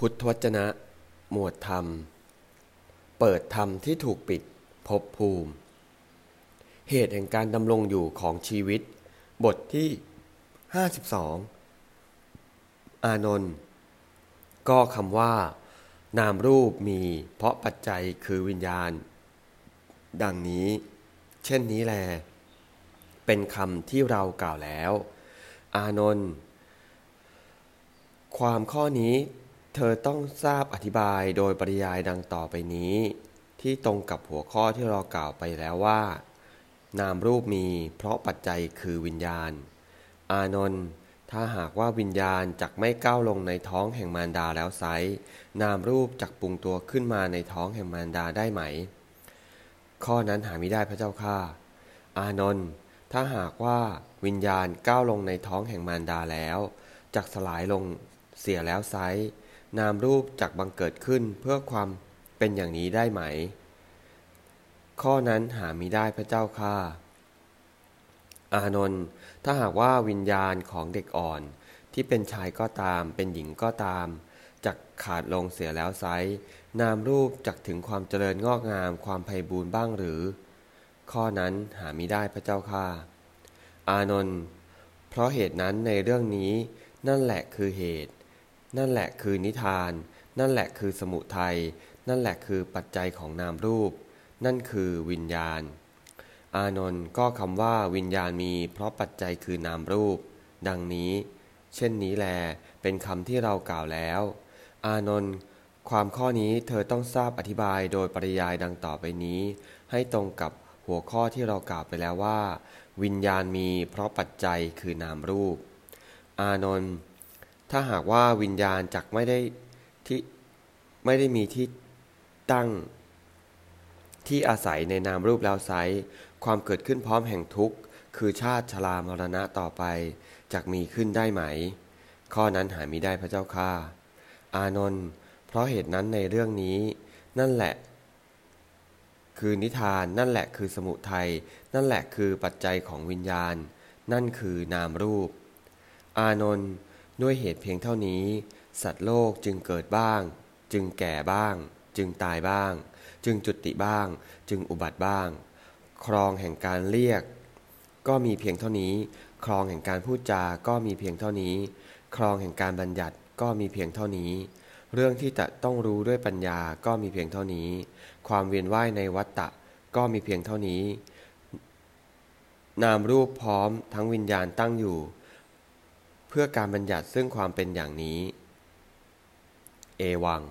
พุทธวจนะ หมวดธรรม เปิดธรรมที่ถูกปิดพบภูมิ เหตุแห่งการดำรงอยู่ของชีวิต บทที่ 52 อานนท์ก็คำว่า นามรูปมีเพราะปัจจัยคือวิญญาณ ดังนี้ เช่นนี้แล เป็นคำที่เรากล่าวแล้ว อานนท์ความข้อนี้ เธอต้องทราบอธิบายโดยปริยายดังต่อไปนี้ ที่ตรงกับหัวข้อที่เรากล่าวไปแล้วว่า นามรูปมีเพราะปัจจัยคือวิญญาณ อานนท์ถ้าหากว่าวิญญาณจักไม่ก้าวลงในท้องแห่งมารดาแล้วไซนามรูปจักปรุงตัวขึ้นมาในท้องแห่งมารดาได้ไหม ข้อนั้นหาไม่ได้พระเจ้าข้าอานนท์ถ้าหากว่าวิญญาณก้าวลงในท้องแห่งมารดาแล้วจักสลายลงเสียแล้วไซ นามรูปจักบังเกิดขึ้นเพื่อความเป็นอย่างนี้ได้ไหม ข้อนั้นหามิได้พระเจ้าค่าอานนท์ถ้าหากว่าวิญญาณของเด็กอ่อน ที่เป็นชายก็ตาม เป็นหญิงก็ตามจักขาดลงเสียแล้วไซนามรูปจักถึงความเจริญงอกงามความไพ่บูรณ์บ้างหรือ ข้อนั้นหามิได้พระเจ้าค่าอานนท์เพราะเหตุนั้นในเรื่องนี้นั่นแหละคือเหตุ นั่นแหละคือนิทาน นั่นแหละคือสมุทัย นั่นแหละคือปัจจัยของนามรูป นั่นคือวิญญาณ อานนท์ก็คำว่าวิญญาณมีเพราะปัจจัยคือนามรูป ดังนี้ เช่นนี้แล เป็นคำที่เรากล่าวแล้ว อานนท์ความข้อนี้เธอต้องทราบอธิบายโดยปริยายดังต่อไปนี้ ให้ตรงกับหัวข้อที่เรากล่าวไปแล้วว่า วิญญาณมีเพราะปัจจัยคือนามรูป อานนท์ ถ้าหากว่าวิญญาณจักไม่ได้ที่ไม่ได้มีที่ตั้ง ที่อาศัยในนามรูปแล้วไซความเกิดขึ้นพร้อมแห่งทุกข์คือชาติชรามรณะต่อไปจักมีขึ้นได้ไหม ข้อนั้นหามิได้พระเจ้าค่าอานนท์เพราะเหตุนั้นในเรื่องนี้ นั่นแหละ คือนิทานนั่นแหละคือสมุทัยนั่นแหละคือปัจจัยของวิญญาณ นั่นคือนามรูป อานนท์ ด้วยเหตุเพียงเท่านี้ สัตว์โลกจึงเกิดบ้าง จึงแก่บ้าง จึงตายบ้าง จึงจุติบ้าง จึงอุบัติบ้าง ครองแห่งการเรียก ก็มีเพียงเท่านี้ ครองแห่งการพูดจา ก็มีเพียงเท่านี้ ครองแห่งการบัญญัติก็มีเพียงเท่านี้ เรื่องที่จะต้องรู้ด้วยปัญญาก็มีเพียงเท่านี้ ความเวียนว่ายในวัฏฏะก็มีเพียงเท่านี้ นามรูปพร้อมทั้งวิญญาณตั้งอยู่ พื่อการบัญญัติซึ่งความเป็นอย่างนี้ เอวัง